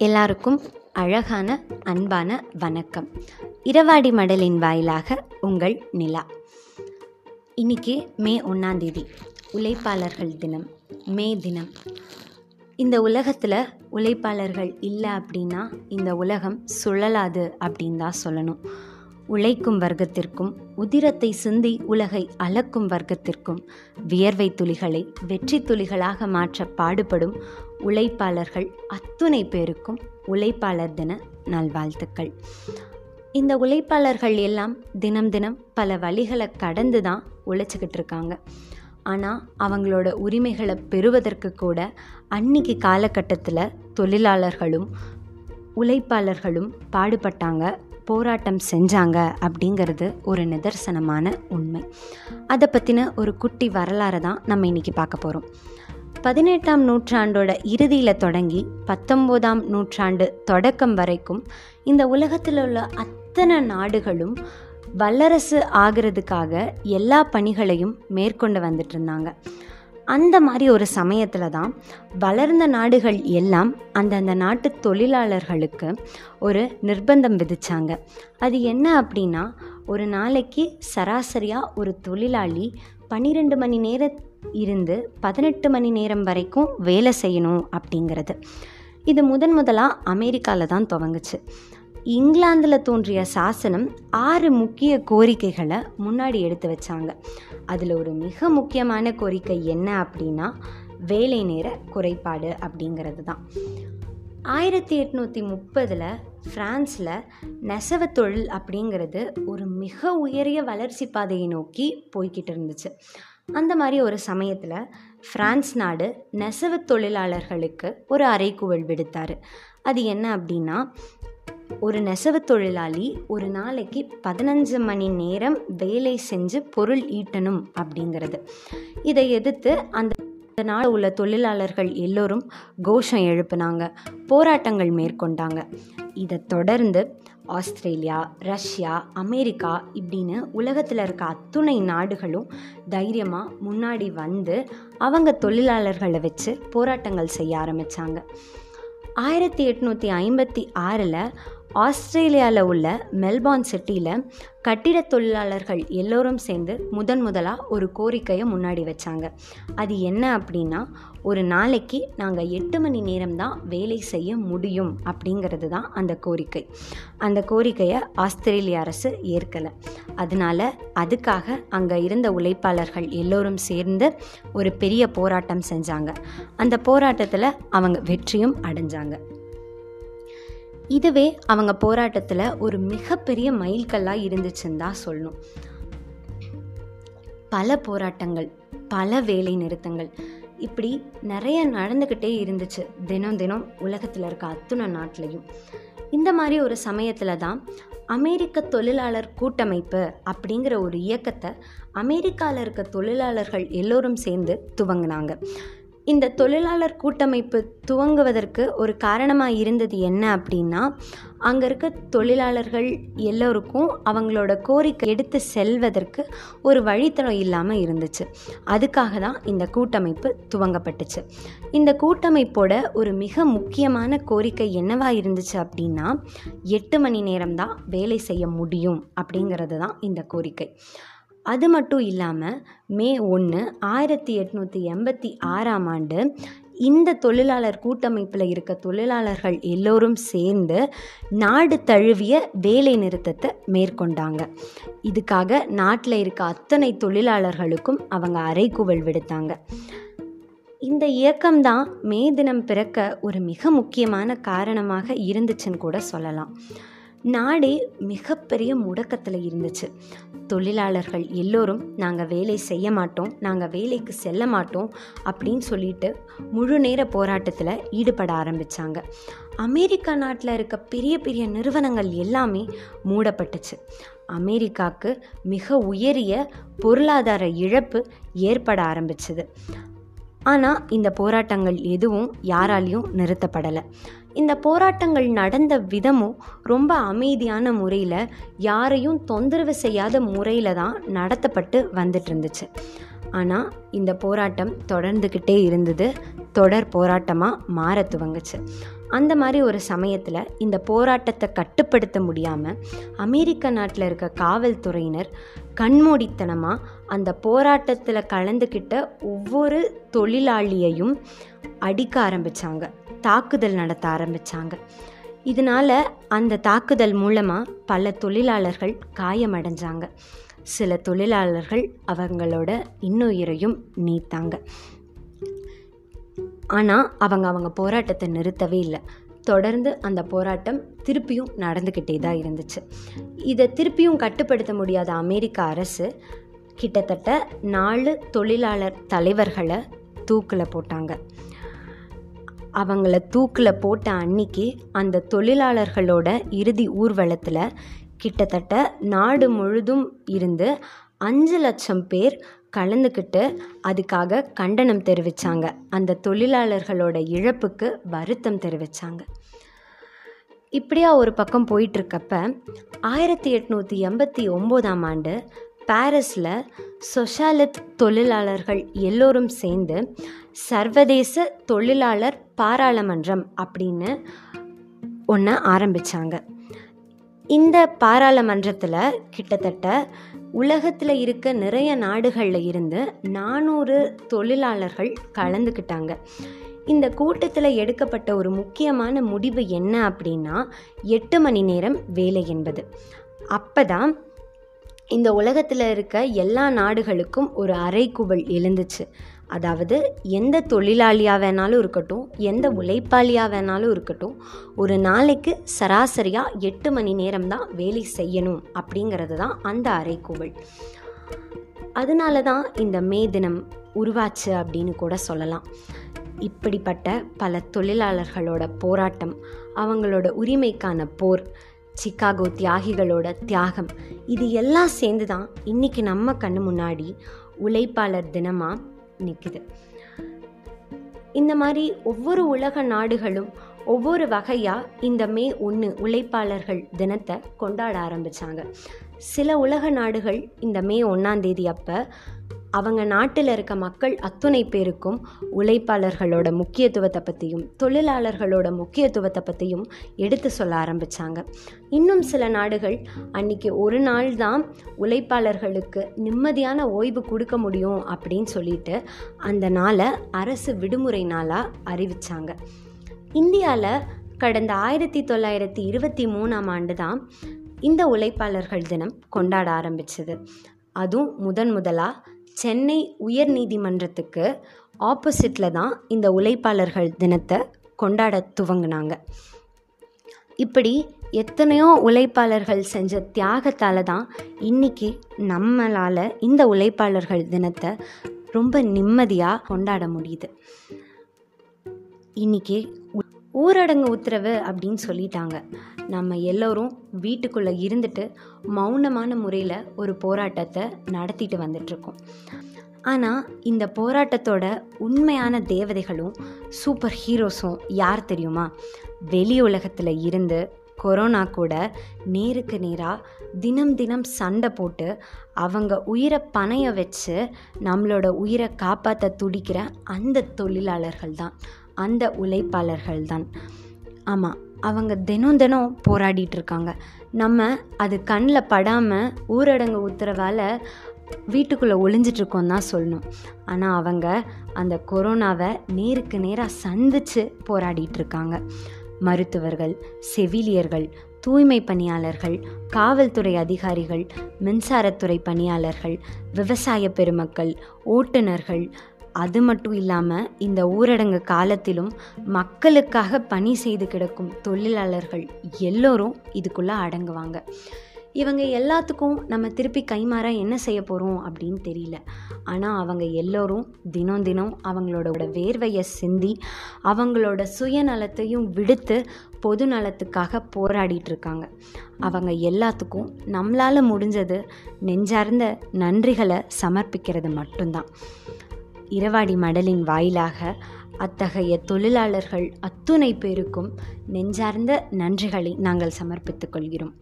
எல்லாருக்கும் அழகான அன்பான வணக்கம். இரவாடி மடலின் வாயிலாக உங்கள் நிலா. இன்னைக்கு மே ஒன்றாந்தேதி உழைப்பாளர்கள் தினம் மே தினம். இந்த உலகத்தில் உழைப்பாளர்கள் இல்லை அப்படின்னா இந்த உலகம் சுழலாது அப்படின்னு தான் சொல்லணும். உழைக்கும் வர்க்கத்திற்கும் உதிரத்தை சிந்தி உலகை அளக்கும் வர்க்கத்திற்கும் வியர்வை துளிகளை வெற்றி துளிகளாக மாற்ற பாடுபடும் உழைப்பாளர்கள் அத்துணை பேருக்கும் உழைப்பாளர் தின நல்வாழ்த்துக்கள். இந்த உழைப்பாளர்கள் எல்லாம் தினம் தினம் பல வழிகளை கடந்து தான் உழைச்சிக்கிட்டு இருக்காங்க. ஆனால் அவங்களோட உரிமைகளை பெறுவதற்கு கூட அன்னைக்கு காலகட்டத்தில் தொழிலாளர்களும் உழைப்பாளர்களும் பாடுபட்டாங்க போராட்டம் செஞ்சாங்க அப்படிங்கிறது ஒரு நிதர்சனமான உண்மை. அதை பற்றின ஒரு குட்டி வரலாறை தான் நம்ம இன்றைக்கி பார்க்க போகிறோம் பதினெட்டாம் நூற்றாண்டோட இறுதியில் தொடங்கி பத்தொம்போதாம் நூற்றாண்டு தொடக்கம் வரைக்கும் இந்த உலகத்தில் உள்ள அத்தனை நாடுகளும் வல்லரசு ஆகிறதுக்காக எல்லா பணிகளையும் மேற்கொண்டு வந்துட்டு இருந்தாங்க. அந்த மாதிரி ஒரு சமயத்தில் தான் வளர்ந்த நாடுகள் எல்லாம் அந்தந்த நாட்டு தொழிலாளர்களுக்கு ஒரு நிர்பந்தம் விதித்தாங்க அது என்ன அப்படின்னா ஒரு நாளைக்கு சராசரியாக ஒரு தொழிலாளி பன்னிரெண்டு மணி நேரம் இருந்து பதினெட்டு மணி நேரம் வரைக்கும் வேலை செய்யணும் அப்படிங்கிறது. இது முதன் முதலாக அமெரிக்காவில் தான் துவங்குச்சு. இங்கிலாந்தில் தோன்றிய சாசனம் ஆறு முக்கிய கோரிக்கைகளை முன்னாடி எடுத்து வச்சாங்க. அதில் ஒரு மிக முக்கியமான கோரிக்கை என்ன அப்படின்னா வேலை நேர குறைபாடு அப்படிங்கிறது தான் ஆயிரத்தி எட்நூற்றி முப்பதில் ஃப்ரான்ஸில் நெசவு தொழில் அப்படிங்கிறது ஒரு மிக உயரிய வளர்ச்சி பாதையை நோக்கி போய்கிட்டு இருந்துச்சு. அந்த மாதிரி ஒரு சமயத்தில் ஃப்ரான்ஸ் நாடு நெசவு தொழிலாளர்களுக்கு ஒரு அறைகூவல் விடுத்தார். அது என்ன அப்படின்னா ஒரு நெசவு தொழிலாளி ஒரு நாளைக்கு பதினஞ்சு மணி நேரம் வேலை செஞ்சு பொருள் ஈட்டணும் அப்படிங்கிறது. இதை எதிர்த்து அந்த நாடு உள்ள தொழிலாளர்கள் எல்லோரும் கோஷம் எழுப்புனாங்க. போராட்டங்கள் மேற்கொண்டாங்க. இதை தொடர்ந்து ஆஸ்திரேலியா ரஷ்யா அமெரிக்கா இப்படின்னு உலகத்தில் இருக்க அத்துணை நாடுகளும் தைரியமாக முன்னாடி வந்து அவங்க தொழிலாளர்களை வச்சு போராட்டங்கள் செய்ய ஆரம்பித்தாங்க ஆயிரத்தி எட்நூற்றி ஐம்பத்தி ஆறில் ஆஸ்திரேலியாவில் உள்ள மெல்பார்ன் சிட்டியில் கட்டிட தொழிலாளர்கள் எல்லோரும் சேர்ந்து முதன் முதலாக ஒரு கோரிக்கையை முன்னாடி வச்சாங்க. அது என்ன அப்படின்னா ஒரு நாளைக்கு நாங்கள் எட்டு மணி நேரம் தான் வேலை செய்ய முடியும் அப்படிங்கிறது தான் அந்த கோரிக்கை. அந்த கோரிக்கையை ஆஸ்திரேலிய அரசு ஏற்கலை. அதனால் அதுக்காக அங்கே இருந்த உழைப்பாளர்கள் எல்லோரும் சேர்ந்து ஒரு பெரிய போராட்டம் செஞ்சாங்க. அந்த போராட்டத்தில் அவங்க வெற்றியும் அடைஞ்சாங்க. இதுவே அவங்க போராட்டத்தில் ஒரு மிகப்பெரிய மைல்கல்லாக இருந்துச்சுன்னு தான் சொல்லணும். பல போராட்டங்கள் பல வேலை நிறுத்தங்கள் இப்படி நிறைய நடந்துக்கிட்டே இருந்துச்சு தினம் தினம் உலகத்தில் இருக்க அத்துணை நாட்டிலையும். இந்த மாதிரி ஒரு சமயத்தில் தான் அமெரிக்க தொழிலாளர் கூட்டமைப்பு அப்படிங்கிற ஒரு இயக்கத்தை அமெரிக்காவில் இருக்க தொழிலாளர்கள் எல்லோரும் சேர்ந்து துவங்கினாங்க. இந்த தொழிலாளர் கூட்டமைப்பு துவங்குவதற்கு ஒரு காரணமாக இருந்தது என்ன அப்படின்னா அங்கே இருக்க தொழிலாளர்கள் எல்லோருக்கும் அவங்களோட கோரிக்கை எடுத்து செல்வதற்கு ஒரு வழித்தடம் இல்லாமல் இருந்துச்சு. அதுக்காக தான் இந்த கூட்டமைப்பு துவங்கப்பட்டுச்சு. இந்த கூட்டமைப்போட ஒரு மிக முக்கியமான கோரிக்கை என்னவா இருந்துச்சு அப்படின்னா எட்டு மணி நேரம் தான் வேலை செய்ய முடியும் அப்படிங்கிறது தான் இந்த கோரிக்கை. அது மட்டும் இல்லாமல் மே ஒன்று ஆயிரத்தி எட்நூற்றி எண்பத்தி ஆறாம் ஆண்டு இந்த தொழிலாளர் கூட்டமைப்பில் இருக்க தொழிலாளர்கள் எல்லோரும் சேர்ந்து நாடு தழுவிய வேலை நிறுத்தத்தை மேற்கொண்டாங்க. இதுக்காக நாட்டில் இருக்க அத்தனை தொழிலாளர்களுக்கும் அவங்க அறைகூவல் விடுத்தாங்க. இந்த இயக்கம்தான் மே தினம் பிறக்க ஒரு மிக முக்கியமான காரணமாக இருந்துச்சுன்னு கூட சொல்லலாம். நாடே மிகப்பெரிய முடக்கத்தில் இருந்துச்சு. தொழிலாளர்கள் எல்லோரும் நாங்கள் வேலை செய்ய மாட்டோம் நாங்கள் வேலைக்கு செல்ல மாட்டோம் அப்படின்னு சொல்லிட்டு முழு நேர போராட்டத்தில் ஈடுபட ஆரம்பித்தாங்க அமெரிக்கா நாட்டில் இருக்க பெரிய பெரிய நிறுவனங்கள் எல்லாமே மூடப்பட்டுச்சு. அமெரிக்காவுக்கு மிக உயரிய பொருளாதார இழப்பு ஏற்பட ஆரம்பிச்சது. ஆனால் இந்த போராட்டங்கள் எதுவும் யாராலையும் நிறுத்தப்படலை. இந்த போராட்டங்கள் நடந்த விதமும் ரொம்ப அமைதியான முறையில் யாரையும் தொந்தரவு செய்யாத முறையில் தான் நடத்தப்பட்டு வந்துட்டு இருந்துச்சு ஆனால் இந்த போராட்டம் தொடர்ந்துக்கிட்டே இருந்தது. தொடர் போராட்டமாக மாற துவங்குச்சு. அந்த மாதிரி ஒரு சமயத்தில் இந்த போராட்டத்தை கட்டுப்படுத்த முடியாமல் அமெரிக்க நாட்டில் இருக்க காவல்துறையினர் கண்மூடித்தனமாக அந்த போராட்டத்தில் கலந்துக்கிட்ட ஒவ்வொரு தொழிலாளியையும் அடிக்க ஆரம்பித்தாங்க தாக்குதல் நடத்த ஆரம்பித்தாங்க இதனால் அந்த தாக்குதல் மூலமாக பல தொழிலாளர்கள் காயமடைஞ்சாங்க. சில தொழிலாளர்கள் அவங்களோட இன்னுயிரையும் நீத்தாங்க. ஆனால் அவங்க அவங்க போராட்டத்தை நிறுத்தவே இல்லை. தொடர்ந்து அந்த போராட்டம் திருப்பியும் நடந்துக்கிட்டே தான் இருந்துச்சு. இதை திருப்பியும் கட்டுப்படுத்த முடியாத அமெரிக்க அரசு கிட்டத்தட்ட நாலு தொழிலாளர் தலைவர்களை தூக்கில் போட்டாங்க. அவங்கள தூக்கில் போட்ட அன்னைக்கு அந்த தொழிலாளர்களோட இறுதி ஊர்வலத்தில் கிட்டத்தட்ட நாடு முழுதும் இருந்து அஞ்சு லட்சம் பேர் கலந்துக்கிட்டு அதுக்காக கண்டனம் தெரிவித்தாங்க அந்த தொழிலாளர்களோட இழப்புக்கு வருத்தம் தெரிவித்தாங்க இப்படியா ஒரு பக்கம் போயிட்டுருக்கப்ப ஆயிரத்தி எட்நூற்றி எண்பத்தி ஒம்போதாம் ஆண்டு பாரிஸில் சொஷாலித் தொழிலாளர்கள் எல்லோரும் சேர்ந்து சர்வதேச தொழிலாளர் பாராளுமன்றம் அப்படின்னு ஒன்று ஆரம்பித்தாங்க இந்த பாராளுமன்றத்தில் கிட்டத்தட்ட உலகத்தில் இருக்க நிறைய நாடுகளில் இருந்து நானூறு தொழிலாளர்கள் கலந்துக்கிட்டாங்க. இந்த கூட்டத்தில் எடுக்கப்பட்ட ஒரு முக்கியமான முடிவு என்ன அப்படின்னா எட்டு மணி நேரம் வேலை என்பது. அப்போ தான் இந்த உலகத்தில் இருக்க எல்லா நாடுகளுக்கும் ஒரு அறைக்குவல் எழுந்துச்சு. அதாவது எந்த தொழிலாளியாக வேணாலும் இருக்கட்டும் எந்த உழைப்பாளியாக வேணாலும் இருக்கட்டும் ஒரு நாளைக்கு சராசரியாக எட்டு மணி நேரம் தான் வேலை செய்யணும் அப்படிங்கிறது தான் அந்த அறைக்கூவல் அதனால தான் இந்த மே தினம் உருவாச்சு அப்படின்னு கூட சொல்லலாம். இப்படிப்பட்ட பல தொழிலாளர்களோட போராட்டம் அவங்களோட உரிமைக்கான போர் சிக்காகோ தியாகிகளோட தியாகம். இது எல்லாம் சேர்ந்து தான் இன்றைக்கி நம்ம கண்ணு முன்னாடி உழைப்பாளர் தினமாக நிற்குது இந்த மாதிரி ஒவ்வொரு உலக நாடுகளும் ஒவ்வொரு வகையாக இந்த மே ஒன்று உழைப்பாளர்கள் தினத்தை கொண்டாட ஆரம்பித்தாங்க சில உலக நாடுகள் இந்த மே ஒன்றாந்தேதி அப்போ அவங்க நாட்டில் இருக்க மக்கள் அத்துணை பேருக்கும் உழைப்பாளர்களோட முக்கியத்துவத்தை பற்றியும் தொழிலாளர்களோட முக்கியத்துவத்தை பற்றியும் எடுத்து சொல்ல ஆரம்பித்தாங்க இன்னும் சில நாடுகள் அன்றைக்கி ஒரு நாள் தான் உழைப்பாளர்களுக்கு நிம்மதியான ஓய்வு கொடுக்க முடியும் அப்படின்னு சொல்லிட்டு அந்த நாளை அரசு விடுமுறை நாளாக அறிவித்தாங்க இந்தியாவில் கடந்த ஆயிரத்தி தொள்ளாயிரத்தி இருபத்தி மூணாம் ஆண்டு தான் இந்த உழைப்பாளர்கள் தினம் கொண்டாட ஆரம்பிச்சது. அதுவும் முதன் முதலாக சென்னை உயர் நீதிமன்றத்துக்கு ஆப்போசிட்டில் தான் இந்த உழைப்பாளர்கள் தினத்தை கொண்டாட துவங்கினாங்க. இப்படி எத்தனையோ உழைப்பாளர்கள் செஞ்ச தியாகத்தால் தான் இன்றைக்கி நம்மளால் இந்த உழைப்பாளர்கள் தினத்தை ரொம்ப நிம்மதியாக கொண்டாட முடியுது. இன்றைக்கி ஊரடங்கு உத்தரவு அப்படின்னு சொல்லிட்டாங்க. நம்ம எல்லோரும் வீட்டுக்குள்ளே இருந்துட்டு மௌனமான முறையில் ஒரு போராட்டத்தை நடத்திட்டு வந்துட்ருக்கோம் ஆனால் இந்த போராட்டத்தோட உண்மையான தேவதைகளும் சூப்பர் ஹீரோஸும் யார் தெரியுமா? வெளி உலகத்தில் இருந்து கொரோனா கூட நேருக்கு நேராக தினம் தினம் சண்டை போட்டு அவங்க உயிரை பணைய வச்சு நம்மளோட உயிரை காப்பாற்ற துடிக்கிற அந்த தொழிலாளர்கள் தான் அந்த உழைப்பாளர்கள் தான். ஆமாம் அவங்க தினம் தினம் போராடிட்டு இருக்காங்க நம்ம அது கண்ணில் படாமல் ஊரடங்கு உத்தரவால் வீட்டுக்குள்ளே ஒளிஞ்சிட்ருக்கோம் தான் சொல்லணும். ஆனால் அவங்க அந்த கொரோனாவை நேருக்கு நேராக சந்தித்து போராடிட்டு இருக்காங்க மருத்துவர்கள் செவிலியர்கள் தூய்மை பணியாளர்கள் காவல்துறை அதிகாரிகள் மின்சாரத்துறை பணியாளர்கள் விவசாய பெருமக்கள் ஓட்டுநர்கள் அது மட்டும் இல்லாமல் இந்த ஊரடங்கு காலத்திலும் மக்களுக்காக பணி செய்து கிடக்கும் தொழிலாளர்கள் எல்லோரும் இதுக்குள்ளே அடங்குவாங்க. இவங்க எல்லாத்துக்கும் நம்ம திருப்பி கைமாற என்ன செய்ய போகிறோம் அப்படின்னு தெரியல. ஆனால் அவங்க எல்லோரும் தினம் தினம் அவங்களோட வேர்வையை சிந்தி அவங்களோட சுயநலத்தையும் விடுத்து பொது நலத்துக்காக போராடிட்டு இருக்காங்க. அவங்க எல்லாத்துக்கும் நம்மளால் முடிஞ்சது நெஞ்சார்ந்த நன்றிகளை சமர்ப்பிக்கிறது மட்டும்தான். இரவாடி மடலின் வாயிலாக அத்தகைய தொழிலாளர்கள் அத்துணை பேருக்கும் நெஞ்சார்ந்த நன்றிகளை நாங்கள் சமர்ப்பித்துக் கொள்கிறோம்.